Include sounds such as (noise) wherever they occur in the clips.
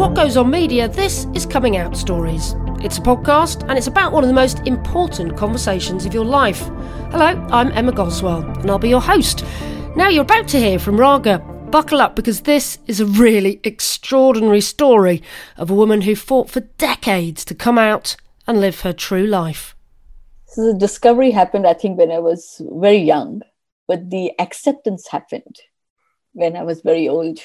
What Goes On Media, this is Coming Out Stories. It's a podcast and it's about one of the most important conversations of your life. Hello, I'm Emma Goswell and I'll be your host. Now you're about to hear from Raga. Buckle up because this is a really extraordinary story of a woman who fought for decades to come out and live her true life. So the discovery happened, I think, when I was very young, but the acceptance happened when I was very old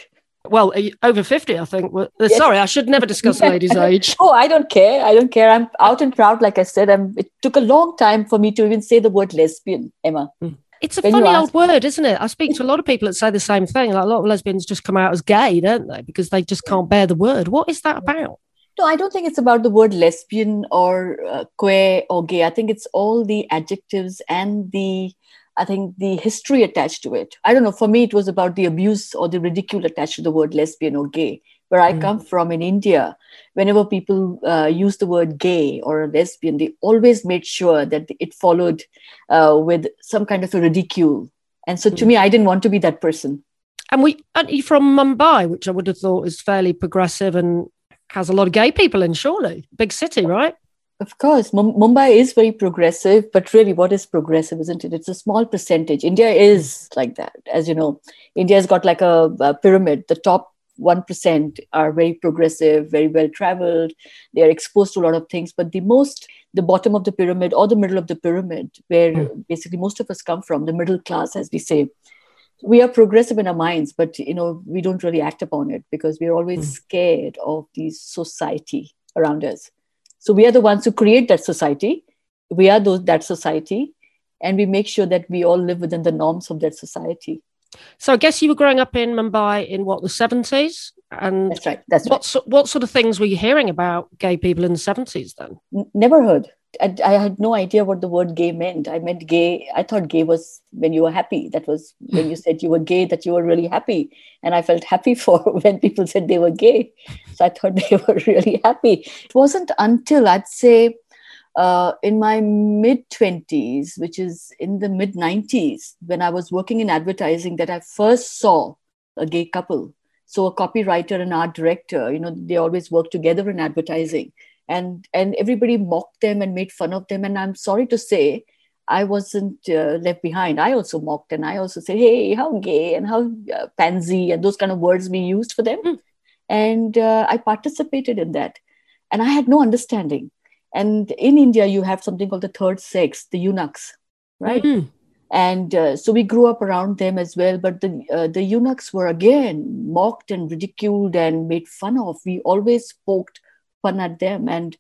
well, over 50, I think. Uh, yes. Sorry, I should never discuss a lady's (laughs) age. oh, I don't care. I don't care. I'm out and proud, like I said. I'm, it took a long time for me to even say the word lesbian, Emma. Mm. It's a when funny old word, isn't it? I speak to a lot of people that say the same thing. Like a lot of lesbians just come out as gay, don't they? Because they just can't bear the word. What is that about? No, I don't think it's about the word lesbian or uh, queer or gay. I think it's all the adjectives and the I think the history attached to it. I don't know. For me, it was about the abuse or the ridicule attached to the word lesbian or gay. Where I mm. come from in India, whenever people uh, use the word gay or lesbian, they always made sure that it followed uh, with some kind of a ridicule. And so, mm. to me, I didn't want to be that person. And we, aren't you from Mumbai, which I would have thought is fairly progressive and has a lot of gay people in, surely, big city, right? Of course, Mumbai is very progressive, but really, what is progressive, isn't it? It's a small percentage. India is like that, as you know. India's got like a, a pyramid. The top 1% are very progressive, very well traveled. They are exposed to a lot of things. But the most, the bottom of the pyramid or the middle of the pyramid, where mm. basically most of us come from, the middle class, as we say, we are progressive in our minds, but you know we don't really act upon it because we're always mm. scared of the society around us. So we are the ones who create that society. We are those that society, and we make sure that we all live within the norms of that society. So I guess you were growing up in Mumbai in what the seventies, and that's right. That's what right. what sort of things were you hearing about gay people in the seventies then? N- never heard. I, I, had no idea what the word gay meant. I meant gay. I thought gay was when you were happy. That was when you (laughs) said you were gay, that you were really happy. And I felt happy (laughs) for when people said they were gay. So I thought (laughs) they were really happy. It wasn't until I'd say uh, in my mid 20s, which is in the mid 90s, when I was working in advertising, that I first saw a gay couple. So a copywriter and art director, you know, they always work together in advertising. And and everybody mocked them and made fun of them. And i'm sorry to say i wasn't uh, left behind. I also mocked and i also said hey how gay and how uh, pansy and those kind of words we used for them. Mm. and uh, i participated in that. And i had no understanding. And in india you have something called the third sex the eunuchs right? Mm-hmm. And uh, so we grew up around them as well but the uh, the eunuchs were again mocked and ridiculed and made fun of. We always poked fun at them and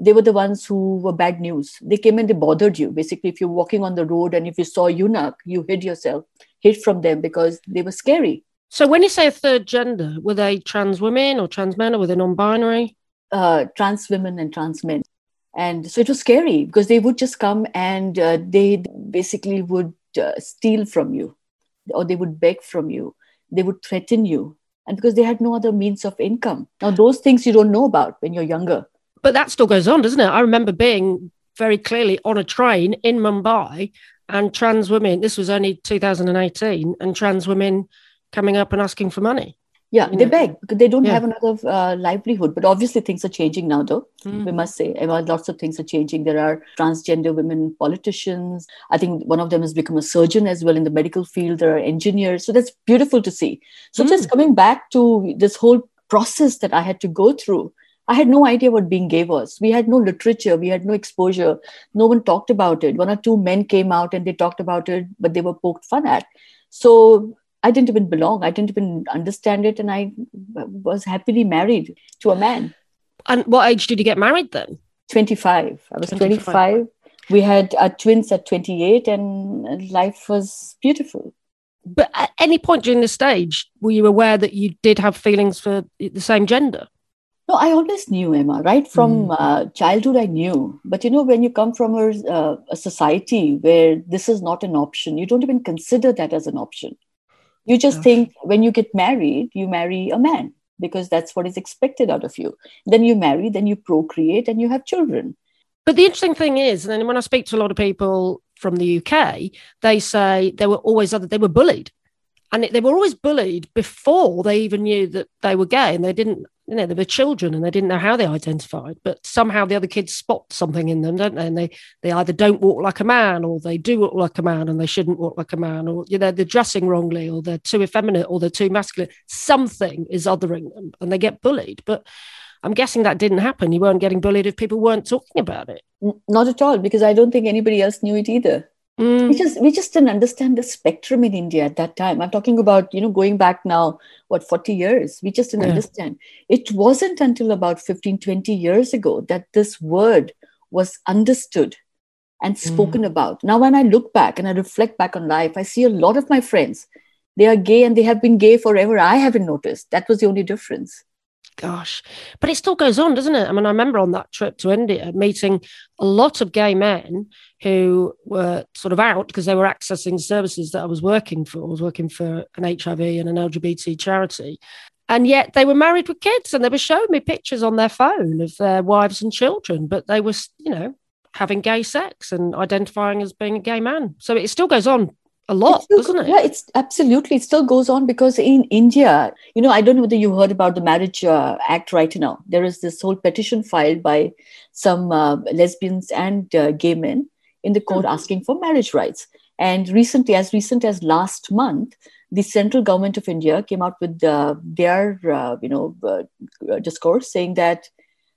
they were the ones who were bad news. They came and they bothered you. Basically if you're walking on the road and if you saw eunuch you hid yourself hid from them because they were scary. So when you say a third gender were they trans women or trans men or were they non-binary? Uh, trans women and trans men and so it was scary because they would just come and uh, they basically would uh, steal from you or they would beg from you they would threaten you and because they had no other means of income. Now, those things you don't know about when you're younger. But that still goes on, doesn't it? I remember being very clearly on a train in Mumbai and trans women, this was only 2018, and trans women coming up and asking for money. Yeah, they beg because they don't yeah. have another uh, livelihood. But obviously, things are changing now, though. Mm. We must say, lots of things are changing. There are transgender women politicians. I think one of them has become a surgeon as well in the medical field. There are engineers. So that's beautiful to see. So, mm. just coming back to this whole process that I had to go through, I had no idea what being gay was. We had no literature, we had no exposure. No one talked about it. One or two men came out and they talked about it, but they were poked fun at. So I didn't even belong. I didn't even understand it. And I was happily married to a man. And what age did you get married then? 25. I was 25. 25. We had our twins at 28, and life was beautiful. But at any point during the stage, were you aware that you did have feelings for the same gender? No, I always knew Emma. Right from mm. uh, childhood, I knew. But you know, when you come from a, uh, a society where this is not an option, you don't even consider that as an option. You just think when you get married, you marry a man because that's what is expected out of you. Then you marry, then you procreate, and you have children. But the interesting thing is, and when I speak to a lot of people from the UK, they say they were always other, they were bullied. And they were always bullied before they even knew that they were gay and they didn't you know, they were children and they didn't know how they identified, but somehow the other kids spot something in them, don't they? And they they either don't walk like a man or they do walk like a man and they shouldn't walk like a man, or you know, they're dressing wrongly or they're too effeminate or they're too masculine. Something is othering them and they get bullied. But I'm guessing that didn't happen. You weren't getting bullied if people weren't talking about it. Not at all, because I don't think anybody else knew it either. Mm. We just we just didn't understand the spectrum in India at that time. I'm talking about you know going back now what 40 years. We just didn't yeah. understand. It wasn't until about 15 20 years ago that this word was understood and mm. spoken mm. about. Now when I look back and I reflect back on life, I see a lot of my friends they are gay and they have been gay forever. I haven't noticed. That was the only difference gosh. But it still goes on doesn't it? I mean i remember on that trip to india meeting a lot of gay men who were sort of out because they were accessing services that i was working for. I was working for an hiv and an lgbt charity. And yet they were married with kids and they were showing me pictures on their phone of their wives and children but they were you know having gay sex and identifying as being a gay man. So it still goes on a lot, still, doesn't it? Yeah, it's absolutely. It still goes on because in India, you know, I don't know whether you heard about the Marriage uh, Act right now. There is this whole petition filed by some uh, lesbians and uh, gay men in the court mm-hmm. asking for marriage rights. And recently, as recent as last month, the central government of India came out with uh, their, uh, you know, uh, discourse saying that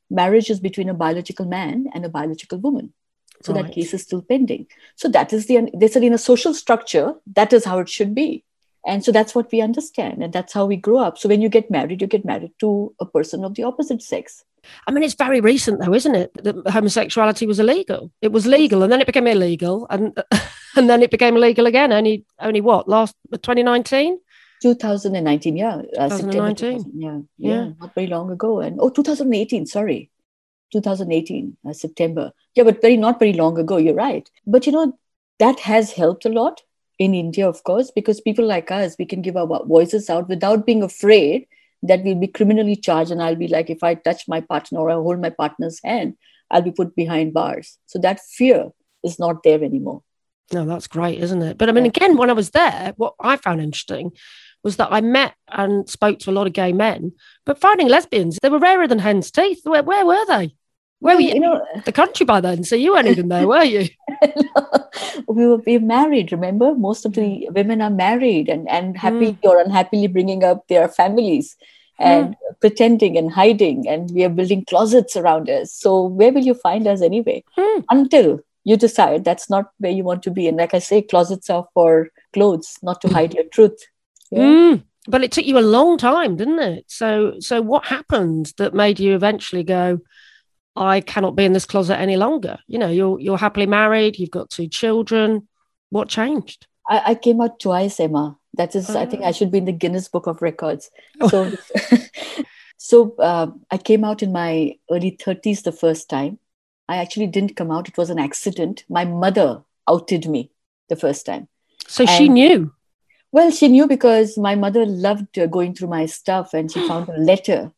marriage is between a biological man and a biological woman so right. that case is still pending. So that is the, they said in a social structure, that is how it should be. And so that's what we understand. And that's how we grow up. So when you get married, you get married to a person of the opposite sex. I mean, it's very recent though, isn't it? That homosexuality was illegal. It was legal and then it became illegal and (laughs) and then it became illegal again. Only only what, last 2019? 2019, yeah. Uh, 2019. yeah, yeah, yeah, not very long ago. And oh, 2018, sorry. 2018 uh, september. Yeah but very not very long ago you're right. But you know that has helped a lot in india of course because people like us we can give our voices out without being afraid that we'll be criminally charged and i'll be like if i touch my partner or i hold my partner's hand i'll be put behind bars. So that fear is not there anymore. No that's great isn't it? But i mean again when i was there what i found interesting was that I met and spoke to a lot of gay men, but finding lesbians, they were rarer than hen's teeth. Where, where were they? Where well, were you? know, the country by then, so you weren't even there, were you? (laughs) we were we married. Remember, most of the mm. women are married and and happy mm. or unhappily bringing up their families and mm. pretending and hiding, and we are building closets around us. So where will you find us anyway? Mm. Until you decide that's not where you want to be. And like I say, closets are for clothes, not to hide your truth. Yeah? Mm. But it took you a long time, didn't it? So so what happened that made you eventually go? I cannot be in this closet any longer. You know, you're you're happily married, you've got two children. What changed? I, I came out twice, Emma. That is, I think I should be in the Guinness Book of Records. Oh. So, (laughs) so uh, I came out in my early 30s the first time. I actually didn't come out, it was an accident. My mother outed me the first time. So and, she knew? Well, she knew because my mother loved uh, going through my stuff and she found a letter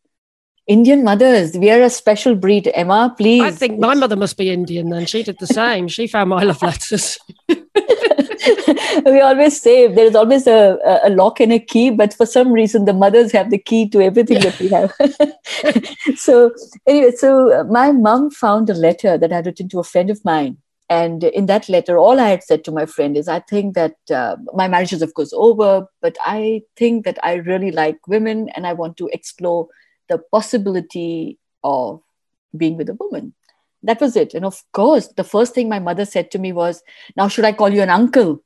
Indian mothers, we are a special breed. Emma, please. I think my mother must be Indian then. She did the same. she found my love letters. (laughs) we always say there is always a, a lock and a key, but for some reason the mothers have the key to everything that we have. (laughs) so, anyway, so my mom found a letter that I had written to a friend of mine. And in that letter, all I had said to my friend is, I think that uh, my marriage is, of course, over, but I think that I really like women and I want to explore the possibility of being with a woman. That was it. And of course, the first thing my mother said to me was, Now, should I call you an uncle?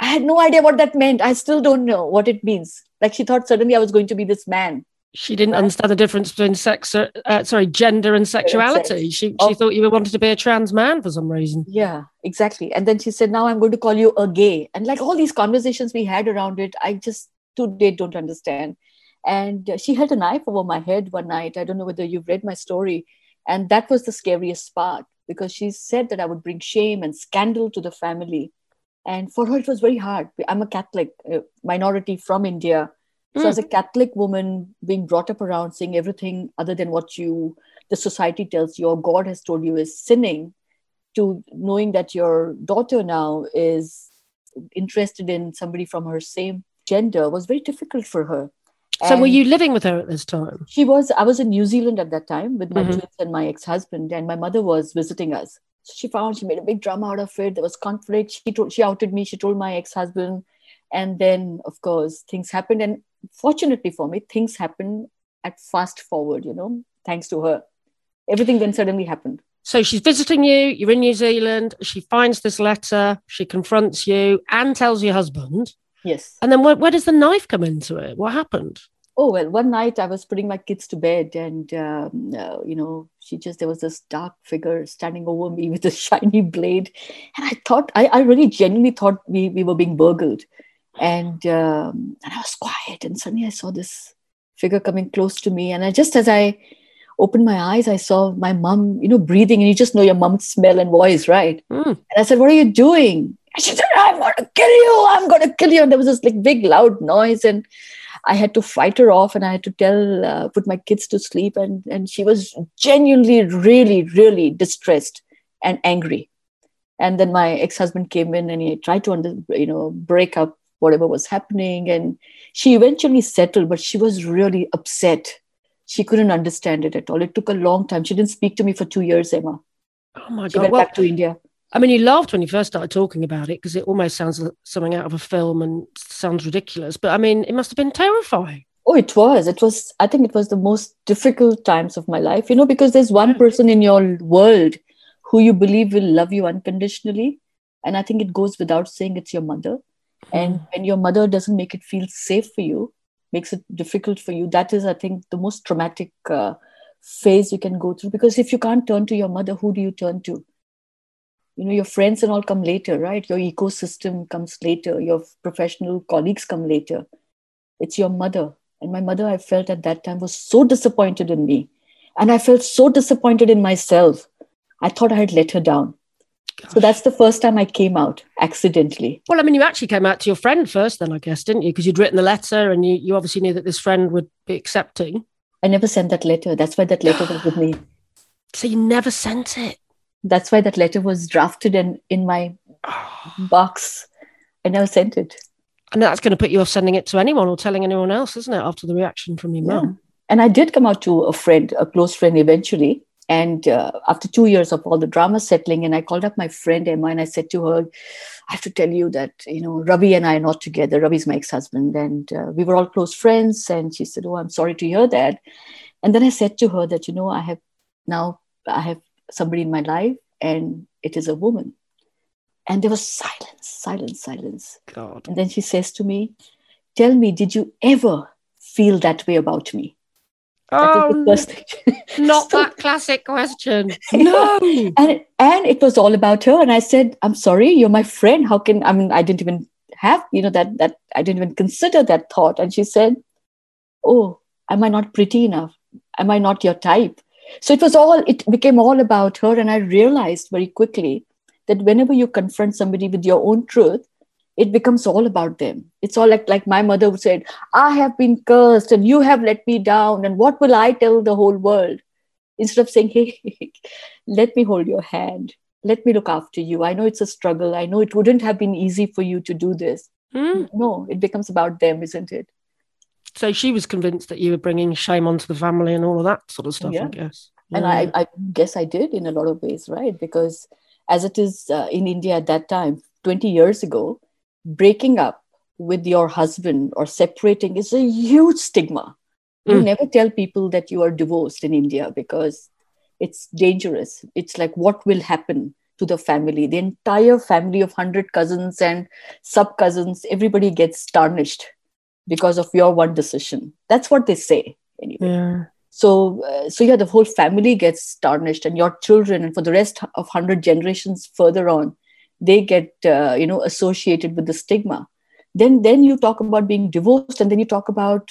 I had no idea what that meant. I still don't know what it means. Like she thought suddenly I was going to be this man. She didn't understand the difference between sex, uh, uh sorry, gender and sexuality. She she oh. thought you wanted to be a trans man for some reason. Yeah, exactly. And then she said, "Now I'm going to call you a gay." And like all these conversations we had around it, I just today don't understand. And she held a knife over my head one night. I don't know whether you've read my story. And that was the scariest part because she said that I would bring shame and scandal to the family. And for her, it was very hard. I'm a Catholic minority from India. So, mm. as a Catholic woman, being brought up around saying everything other than what you, the society tells you, or God has told you is sinning, to knowing that your daughter now is interested in somebody from her same gender was very difficult for her So were you living with her at this time? She was. I was in New Zealand at that time with my Mhm. twins and my ex-husband, and my mother was visiting us. So she found she made a big drama out of it. There was conflict. She told she outed me. She told my ex-husband, and then of course things happened. And fortunately for me, things happened at fast forward. You know, thanks to her, everything then suddenly happened. So she's visiting you, you're in New Zealand, she finds this letter, she confronts you and tells your husband. Yes. And then where, where does the knife come into it? What happened? Oh well, one night I was putting my kids to bed, and um, uh, you know, she just there was this dark figure standing over me (laughs) with a shiny blade, and I thought I, I really genuinely thought we we were being burgled, and um, and I was quiet, and suddenly I saw this figure coming close to me, and I just as I opened my eyes, I saw my mom, you know, breathing, and you just know your mom's smell and voice, right? Mm. And I said, What are you doing? And she said, I'm going to kill you. I'm going to kill you. And there was this like big loud noise. And I had to fight her off and I had to tell, uh, put my kids to sleep. And, and she was genuinely, really, really distressed and angry. And then my ex husband came in and he tried to, under, you know, break up whatever was happening. And she eventually settled, but she was really upset. She couldn't understand it at all. It took a long time. She didn't speak to me for two years, Emma. Oh my She God. went Well, back to India. I mean, you laughed when you first started talking about it because it almost sounds like something out of a film and sounds ridiculous. But I mean, it must have been terrifying. Oh, it was. It was, I think it was the most difficult times of my life, you know, because there's one person in your world who you believe will love you unconditionally. And I think it goes without saying it's your mother. And when your mother doesn't make it feel safe for you, makes it difficult for you, that is, I think, the most traumatic uh, phase you can go through. Because if you can't turn to your mother, who do you turn to? You know, your friends and all come later, right? Your ecosystem comes later. Your professional colleagues come later. It's your mother. And my mother, I felt at that time, was so disappointed in me. And I felt so disappointed in myself. I thought I had let her down. So that's the first time I came out accidentally. Well, I mean, you actually came out to your friend first, then I guess, didn't you? Because you'd written the letter and you, you obviously knew that this friend would be accepting. I never sent that letter. That's why that letter was with me. (gasps) So you never sent it. That's why that letter was drafted and in my (sighs) box. I never sent it. And that's going to put you off sending it to anyone or telling anyone else, isn't it? After the reaction from your Yeah. mum. And I did come out to a friend, a close friend eventually. And uh, after two years of all the drama settling, and I called up my friend Emma and I said to her, I have to tell you that, you know, Ravi and I are not together. Ravi's my ex husband. And uh, we were all close friends. And she said, Oh, I'm sorry to hear that. And then I said to her that, you know, I have now, I have somebody in my life and it is a woman. And there was silence, silence, silence. God. And then she says to me, Tell me, did you ever feel that way about me? That Oh, the um, (laughs) not So- that classic question. (laughs) No. and and it was all about her. And I said, I'm sorry, you're my friend. How can I mean I didn't even have, you know, that that I didn't even consider that thought. And she said, Oh, am I not pretty enough? Am I not your type? So it was all, it became all about her. And I realized very quickly that whenever you confront somebody with your own truth, it becomes all about them. It's all like, like my mother would said, I have been cursed and you have let me down. And what will I tell the whole world? Instead of saying, (laughs) hey, let me hold your hand. Let me look after you. I know it's a struggle. I know it wouldn't have been easy for you to do this. Hmm. No, it becomes about them, isn't it? So she was convinced that you were bringing shame onto the family and all of that sort of stuff, Yeah. I guess. And I, I guess I did in a lot of ways, right? Because as it is uh, in India at that time, 20 years ago, breaking up with your husband or separating is a huge stigma. You Mm. never tell people that you are divorced in India because it's dangerous. It's like what will happen to the family? The entire family of 100 cousins and sub cousins, everybody gets tarnished because of your one decision. That's what they say anyway yeah. so uh, so yeah the whole family gets tarnished and your children and for the rest of 100 generations further on they get uh, you know associated with the stigma then then you talk about being divorced and then you talk about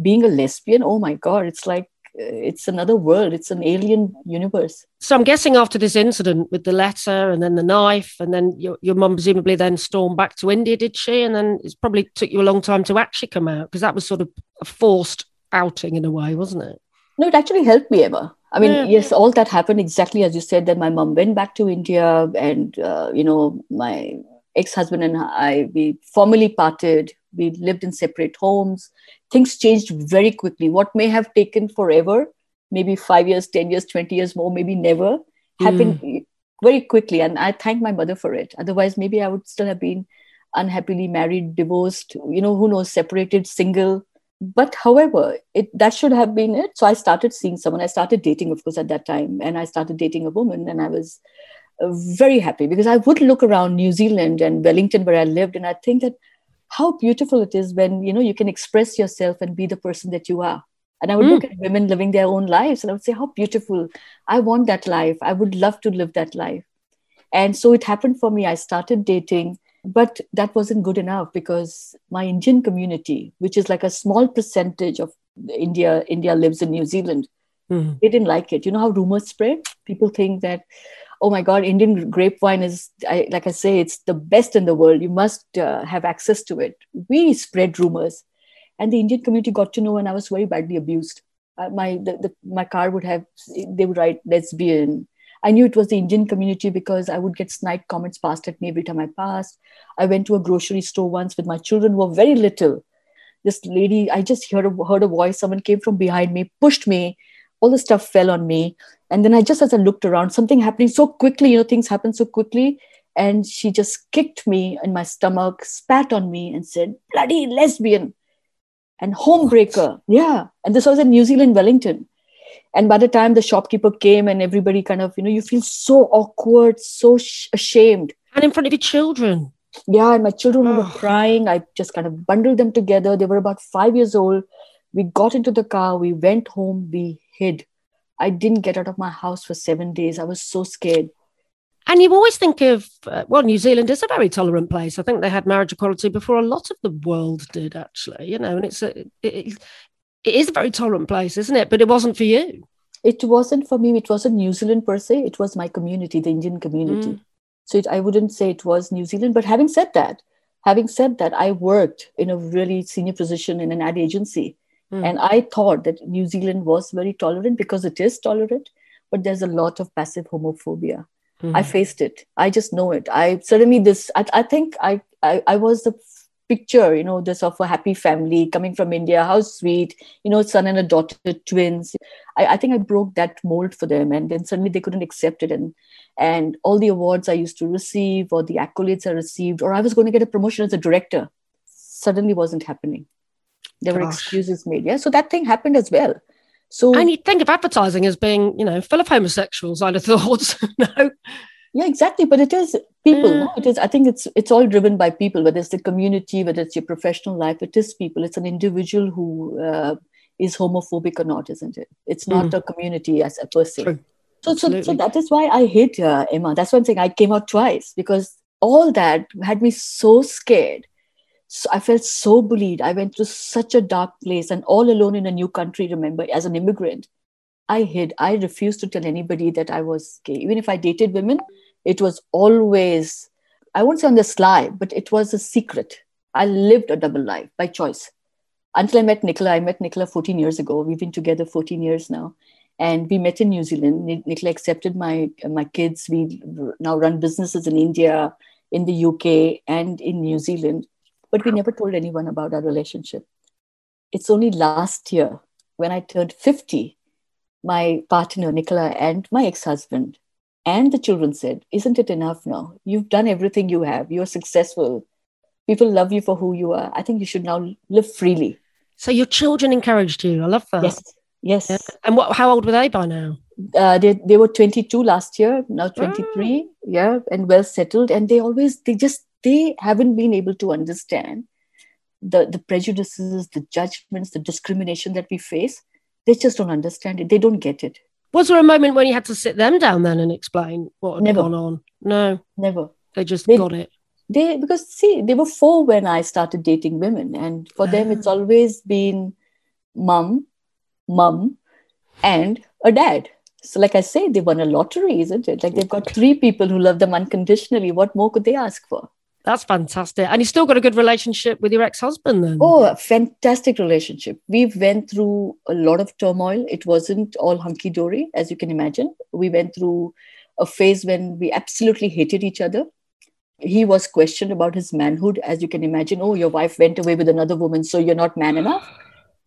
being a lesbian oh my god it's like it's another world it's an alien universe So I'm guessing after this incident with the letter and then the knife, and then your, your mum presumably then stormed back to India, did she? And then it probably took you a long time to actually come out because that was sort of a forced outing in a way, wasn't it? No, it actually helped me, Emma. I mean, Yeah. yes, all that happened exactly as you said. That my mom went back to India, and uh, you know, my ex-husband and I, we formally parted. We lived in separate homes. Things changed very quickly. What may have taken forever, maybe five years, 10 years, 20 years more, maybe never, happened mm. very quickly. And I thank my mother for it. Otherwise, maybe I would still have been unhappily married, divorced, you know, who knows, separated, single. But however, it that should have been it. So I started seeing someone. I started dating, of course, at that time, and I started dating a woman, and I was very happy because I would look around New Zealand and Wellington where I lived, and I think that how beautiful it is when you know you can express yourself and be the person that you are. And I would mm. look at women living their own lives, and I would say, "How beautiful! I want that life. I would love to live that life." And so it happened for me. I started dating but that wasn't good enough because my indian community which is like a small percentage of india india lives in new zealand mm-hmm. they didn't like it you know how rumors spread people think that oh my god indian grapevine is I, like i say it's the best in the world you must uh, have access to it we spread rumors and the indian community got to know and i was very badly abused uh, my the, the, my car would have they would write lesbian I knew it was the Indian community because I would get snide comments passed at me every time I passed. I went to a grocery store once with my children who were very little. This lady, I just heard a, heard a voice. Someone came from behind me, pushed me. All the stuff fell on me. And then I just, as I looked around, something happening so quickly, you know, things happen so quickly. And she just kicked me in my stomach, spat on me, and said, bloody lesbian and homebreaker. Yeah. And this was in New Zealand, Wellington. And by the time the shopkeeper came and everybody kind of you know you feel so awkward so sh- ashamed. And in front of your children. Yeah and my children were crying. I just kind of bundled them together. They were about five years old we got into the car we went home we hid i didn't get out of my house for seven days i was so scared and you always think of, uh, well, New Zealand is a very tolerant place. I think they had marriage equality before a lot of the world did, actually, you know, and it's a, it, it is a very tolerant place, isn't it? But it wasn't for you. It wasn't for me. It wasn't New Zealand per se. It was my community, the Indian community. Mm. So it, I wouldn't say it was New Zealand. But having said that, having said that, I worked in a really senior position in an ad agency. Mm. And I thought that New Zealand was very tolerant because it is tolerant, but there's a lot of passive homophobia. Mm. I faced it. I just know it. I suddenly this. I, I think I, I I was the picture, you know, this of a happy family coming from India, how sweet, you know, son and a daughter, twins. I, I think I broke that mold for them. And then suddenly they couldn't accept it. And and all the awards I used to receive or the accolades I received, or I was going to get a promotion as a director, suddenly wasn't happening. There Gosh. were excuses made. Yeah. So that thing happened as well. So and you think of advertising as being, you know, full of homosexuals, I'd have thought. (laughs) no yeah exactly but it is people mm. it is i think it's it's all driven by people whether it's the community whether it's your professional life it is people it's an individual who uh, is homophobic or not isn't it it's not mm. a community as a person so, so so that is why i hate uh, emma that's why i'm saying i came out twice because all that had me so scared so i felt so bullied i went to such a dark place and all alone in a new country remember as an immigrant I hid. I refused to tell anybody that I was gay. Even if I dated women, it was always, I won't say on the sly, but it was a secret. I lived a double life by choice. Until I met Nicola, I met Nicola 14 years ago. We've been together 14 years now. And we met in New Zealand. Nicola accepted my, my kids. We now run businesses in India, in the UK, and in New Zealand. But we never told anyone about our relationship. It's only last year when I turned 50 my partner, Nicola, and my ex husband and the children said, Isn't it enough now? You've done everything you have. You're successful. People love you for who you are. I think you should now live freely. So your children encouraged you. I love that. Yes. Yes. Yeah. And what? How old were they by now? Uh, they, they were 22 last year, now 23. Oh. Yeah. And well settled. And they always, they just, they haven't been able to understand the, the prejudices, the judgments, the discrimination that we face they just don't understand it. They don't get it. Was there a moment when you had to sit them down then and explain what had never. gone on? No, never. They just they, got it. They because see, they were four when I started dating women, and for them, it's ah. always been mum, mum, and a dad. So, like I say, they won a lottery, isn't it? Like they've got three people who love them unconditionally. What more could they ask for? That's fantastic. And you still got a good relationship with your ex-husband then? Oh, a fantastic relationship. We went through a lot of turmoil. It wasn't all hunky-dory, as you can imagine. We went through a phase when we absolutely hated each other. He was questioned about his manhood, as you can imagine. Oh, your wife went away with another woman, so you're not man enough.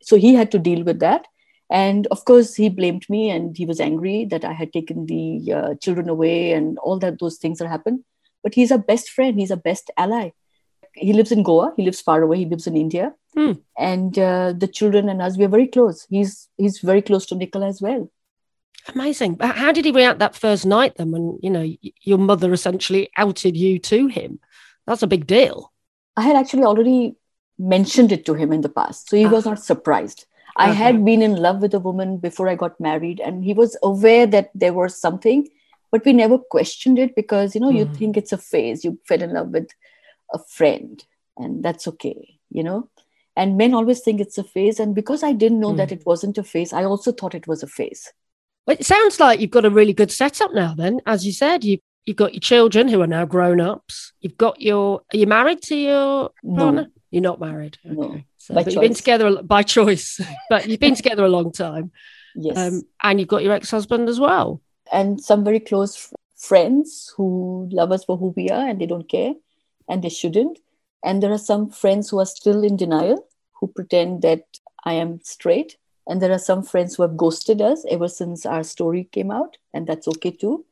So he had to deal with that. And of course, he blamed me and he was angry that I had taken the uh, children away and all that those things that happened. But he's a best friend, he's a best ally. He lives in Goa, he lives far away, he lives in India. Hmm. And uh, the children and us, we are very close. He's he's very close to Nicola as well. Amazing. But How did he react that first night then when, you know, your mother essentially outed you to him? That's a big deal. I had actually already mentioned it to him in the past, so he was not surprised. I had been in love with a woman before I got married, and he was aware that there was something, but we never questioned it because you know you Mhm. think it's a phase. You fell in love with a friend, and that's okay, you know. And men always think it's a phase, and because I didn't know that it wasn't a phase, I also thought it was a phase. Well, It sounds like you've got a really good setup now then. As you said, you you've got your children who are now grown ups. You've got your are you married to your partner No. You're not married. No. So, but you've been together by choice. (laughs) but you've been (laughs) together a long time. Yes, Um, and you've got your ex-husband as well. And some very close f- friends who love us for who we are and they don't care and they shouldn't. And there are some friends who are still in denial who pretend that i am straight. And there are some friends who have ghosted us ever since our story came out and that's okay too.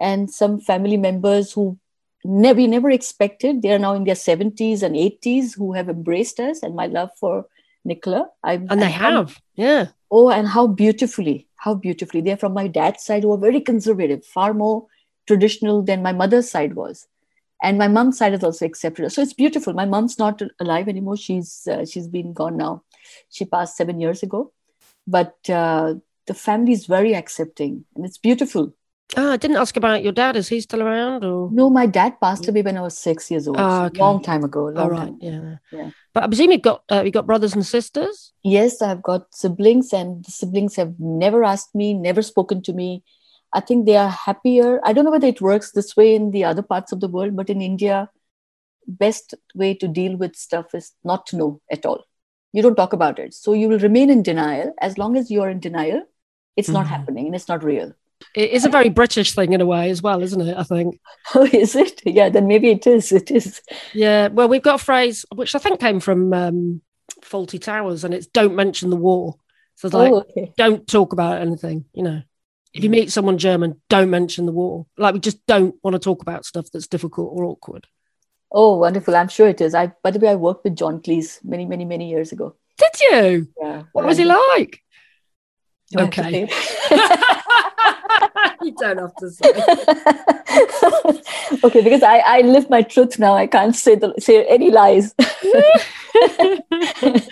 And some family members who never we never expected they are now in their 70s and 80s who have embraced us and my love for nicola I, And they I have. Yeah. Oh, and how beautifully, how beautifully. They're from my dad's side who are very conservative, far more traditional than my mother's side was. And my mom's side is also accepted. So it's beautiful. My mom's not alive anymore. She's uh, she's been gone now. She passed seven years ago. But uh, the family is very accepting and it's beautiful. Oh, I didn't ask about your dad. Is he still around or No, my dad passed away when I was six years old. Ah, okay. Long time ago. Long all right, time. yeah. Yeah. But I presume you've got uh, you've got brothers and sisters? Yes, I've got siblings, and the siblings have never asked me, never spoken to me. I think they are happier. I don't know whether it works this way in the other parts of the world, but in India, best way to deal with stuff is not to know at all. You don't talk about it. So you will remain in denial. As long as you're in denial, it's not Mhm. happening and it's not real. It is a very British thing in a way as well, isn't it? I think. (laughs) Oh, is it? Yeah, then maybe it is. It is. Yeah. Well, we've got a phrase which I think came from um, Fawlty Towers, and it's "Don't mention the war." So it's like, oh, okay. don't talk about anything. You know, if you meet someone German, don't mention the war. Like we just don't want to talk about stuff that's difficult or awkward. Oh, wonderful. I'm sure it is. I, by the way, I worked with John Cleese many, many, many years ago. Did you? Yeah. What was he like? Do I have to Okay. (laughs) (laughs) you don't have to say. okay, because I, I live my truth now. I can't say the say any lies. (laughs) (laughs)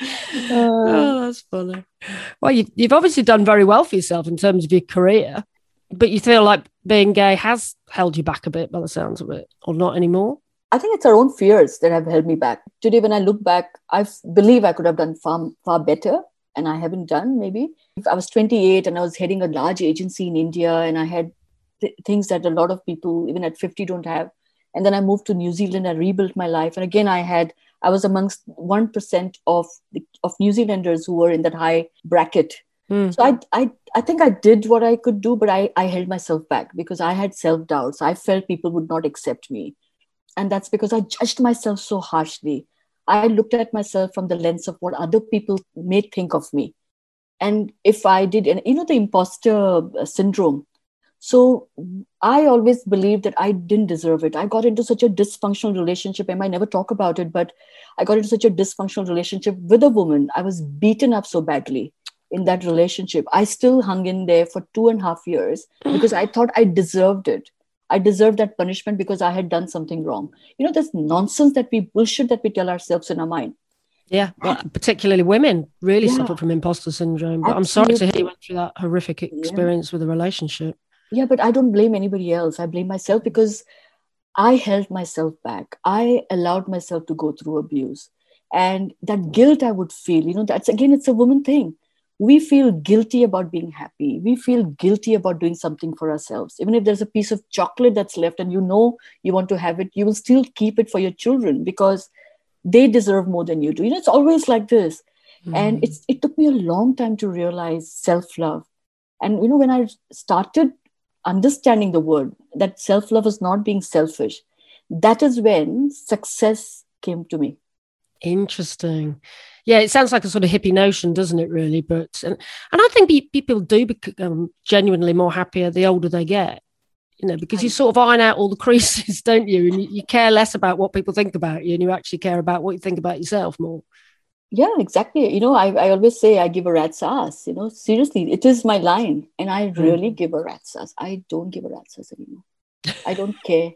Uh, oh, that's funny. Well, you, you've obviously done very well for yourself in terms of your career, but you feel like being gay has held you back a bit by the sounds of it, or not anymore. I think it's our own fears that have held me back. Today, when I look back, I believe I could have done far, far better, and I haven't done maybe. If I was 28 and I was heading a large agency in India, and I had th- things that a lot of people, even at 50, don't have. And then I moved to New Zealand, I rebuilt my life. And again, I had, I was amongst 1% of, the, of New Zealanders who were in that high bracket Hmm. so I, I i think i did what i could do but i i held myself back because i had self doubts i felt people would not accept me and that's because i judged myself so harshly i looked at myself from the lens of what other people may think of me. And if i did and you know the imposter uh, syndrome. So i always believed that i didn't deserve it. I got into such a dysfunctional relationship. I might never talk about it but i got into such a dysfunctional relationship with a woman. I was beaten up so badly in that relationship. I still hung in there for two and a half years because I thought I deserved it. I deserved that punishment because I had done something wrong. You know, there's nonsense that we bullshit that we tell ourselves in our mind. Yeah, well, particularly women really Yeah. suffer from imposter syndrome. But I'm sorry to hear you went through that horrific Yeah. experience with a relationship. Yeah, but I don't blame anybody else. I blame myself because I held myself back. I allowed myself to go through abuse. And that guilt I would feel, you know, that's again, it's a woman thing. We feel guilty about being happy. We feel guilty about doing something for ourselves. Even if there's a piece of chocolate that's left and you know you want to have it, you will still keep it for your children because they deserve more than you do. You know, it's always like this. And Mm. it's it took me a long time to realize self-love. And you know, when I started understanding the word that self-love is not being selfish that is when success came to me. Interesting. Yeah, it sounds like a sort of hippie notion, doesn't it? Really, but and, and I think people do become genuinely more happier the older they get. You know, because you sort of iron out all the (laughs) creases, don't you? And you, you care less about what people think about you, and you actually care about what you think about yourself more. Yeah, exactly. You know, I, I always say I give a rat's ass. You know, seriously, it is my line, and I hmm. really mm. give a rat's ass. I don't give a rat's ass anymore. I don't care.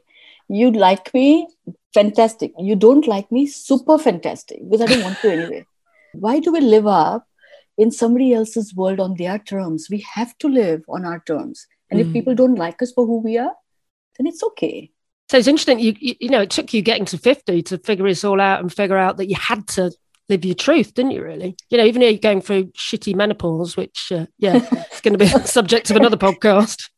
You like me, fantastic. You don't like me, super fantastic, because I don't want to anyway. Why do we live up in somebody else's world on their terms? We have to live on our terms. And mm. if people don't like us for who we are, then it's okay. So it's interesting. You, you, you know, it took you getting to fifty to figure this all out and figure out that you had to live your truth, didn't you? Really, you know, even though you're going through shitty menopause, which uh, yeah, (laughs) it's going to be (laughs) subject of another podcast.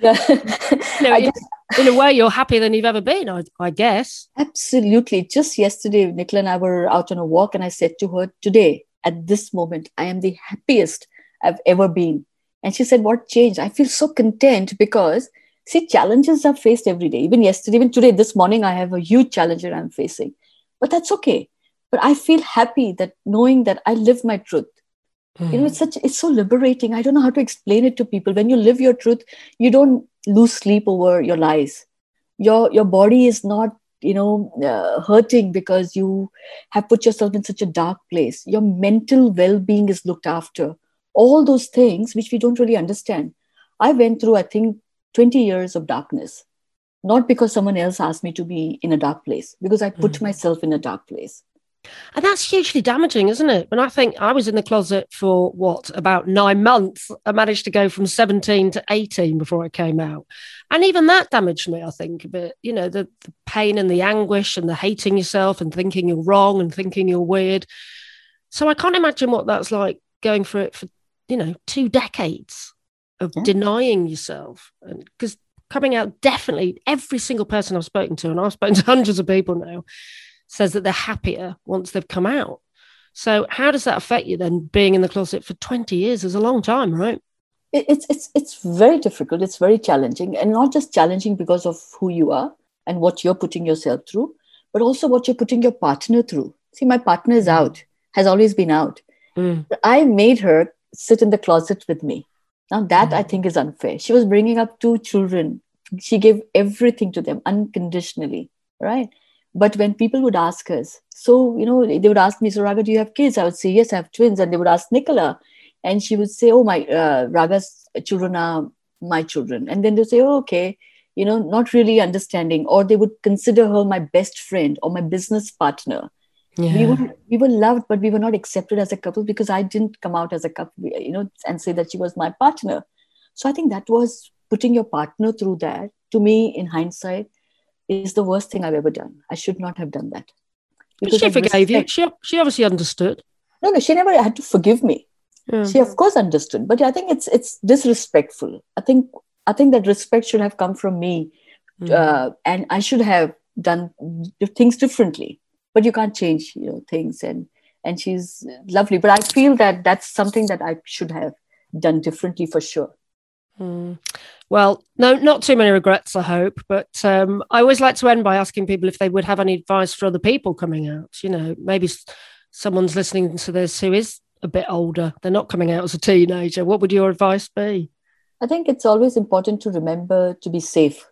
Yeah, you know, in, in, a way, you're happier than you've ever been. I, I guess. Absolutely. Just yesterday, Nicola and I were out on a walk, and I said to her, "Today, at this moment, I am the happiest I've ever been." And she said, "What changed?" I feel so content because. See, challenges are faced every day. Even yesterday, even today, this morning, I have a huge challenge that I'm facing. But that's okay but i feel happy that knowing that i live my truth mm. you know it's such it's so liberating. I don't know how to explain it to people. When you live your truth you don't lose sleep over your lies. Your your body is not you know uh, hurting because you have put yourself in such a dark place. Your mental well-being is looked after. All those things which we don't really understand. I went through i think 20 years of darkness. Not because someone else asked me to be in a dark place because i put mm. myself in a dark place and that's hugely damaging, isn't it? When I think I was in the closet for what, about nine months. I managed to go from 17 to 18 before I came out. And even that damaged me, I think, a bit. You know, the, the pain and the anguish and the hating yourself and thinking you're wrong and thinking you're weird. So I can't imagine what that's like going through it for, you know, two decades of yeah. denying yourself. And because coming out, definitely every single person I've spoken to, and I've spoken to (laughs) hundreds of people now, says that they're happier once they've come out. So how does that affect you then? Being in the closet for 20 years is a long time, right? It's it's it's very difficult. It's very challenging, and not just challenging because of who you are and what you're putting yourself through, but also what you're putting your partner through. See, my partner is out, has always been out. Mm. I made her sit in the closet with me. Now that mm. I think is unfair. She was bringing up two children. She gave everything to them unconditionally, right? But when people would ask us, so, you know, they would ask me, so Raga, do you have kids? I would say, yes, I have twins. And they would ask Nicola. And she would say, oh, my, uh, Raga's children are my children. And then they say, oh, okay, you know, not really understanding. Or they would consider her my best friend or my business partner. Yeah. We were we were loved, but we were not accepted as a couple because I didn't come out as a couple, you know, and say that she was my partner. So I think that was putting your partner through that. To me, in hindsight, is the worst thing I've ever done. I should not have done that. Because she forgave you. She, she obviously understood. No, no, she never had to forgive me. Yeah. She of course understood, but I think it's it's disrespectful. I think I think that respect should have come from me, mm. uh, and I should have done things differently. But you can't change, you know, things. And and she's lovely. But I feel that that's something that I should have done differently for sure. Mm. Well, no, not too many regrets, I hope. But um, I always like to end by asking people if they would have any advice for other people coming out. You know, maybe someone's listening to this who is a bit older, they're not coming out as a teenager. What would your advice be? I think it's always important to remember to be safe,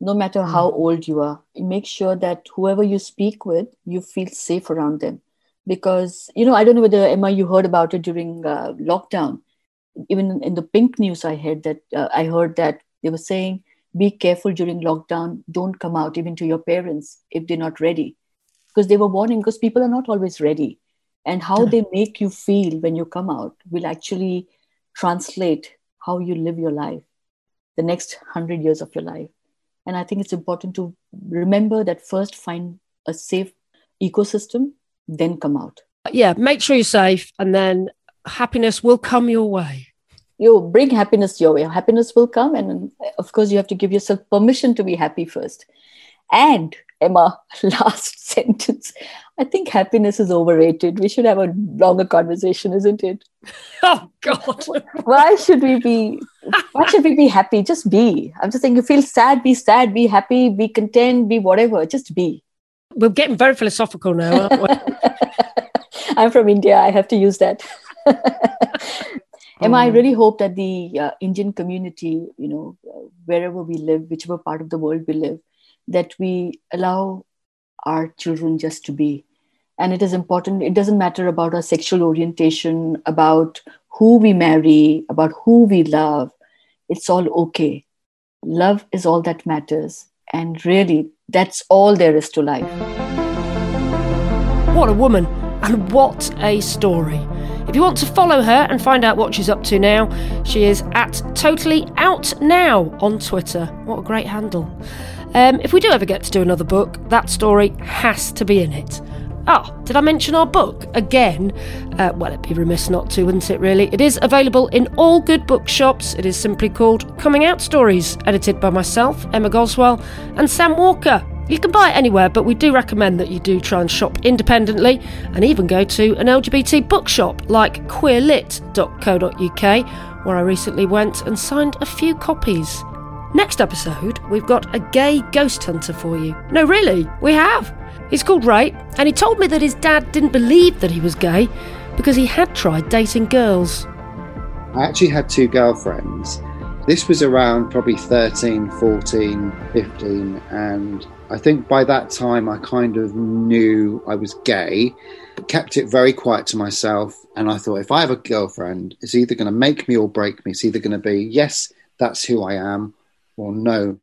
no matter mm. how old you are. make sure that whoever you speak with, you feel safe around them. Because, you know, I don't know whether, Emma, you heard about it during uh, lockdown even in the pink news i heard that uh, i heard that they were saying be careful during lockdown. Don't come out even to your parents if they're not ready. Because they were warning because people are not always ready. And how they make you feel when you come out will actually translate how you live your life the next 100 years of your life. And i think it's important to remember that first find a safe ecosystem then come out. Yeah make sure you're safe and then happiness will come your way you bring happiness your way happiness will come and of course you have to give yourself permission to be happy first and Emma, (laughs) last (laughs) sentence. I think happiness is overrated. We should have a longer conversation, isn't it? (laughs) Oh God! why should we be? Why should we be happy? Just be. I'm just saying. You feel sad, be sad. Be happy. Be content. Be whatever. Just be. We're getting very philosophical now. I'm from India. I have to use that. Emma, I mm. really hope that the uh, Indian community, you know, wherever we live, whichever part of the world we live, that we allow our children just to be. And it is important, it doesn't matter about our sexual orientation, about who we marry, about who we love. It's all okay. Love is all that matters. And really, that's all there is to life. What a woman, and what a story. If you want to follow her and find out what she's up to now, she is at Totally Out Now on Twitter. What a great handle. Um, if we do ever get to do another book, that story has to be in it. Ah, did I mention our book again? Uh, well, it'd be remiss not to, wouldn't it, really? It is available in all good bookshops. It is simply called Coming Out Stories, edited by myself, Emma Goswell, and Sam Walker. You can buy it anywhere, but we do recommend that you do try and shop independently and even go to an LGBT bookshop like queerlit.co.uk, where I recently went and signed a few copies. Next episode, we've got a gay ghost hunter for you. No, really, we have. He's called Ray, and he told me that his dad didn't believe that he was gay because he had tried dating girls. I actually had two girlfriends. This was around probably 13, 14, 15, and I think by that time I kind of knew I was gay, kept it very quiet to myself. And I thought, if I have a girlfriend, it's either going to make me or break me. It's either going to be, yes, that's who I am, or no,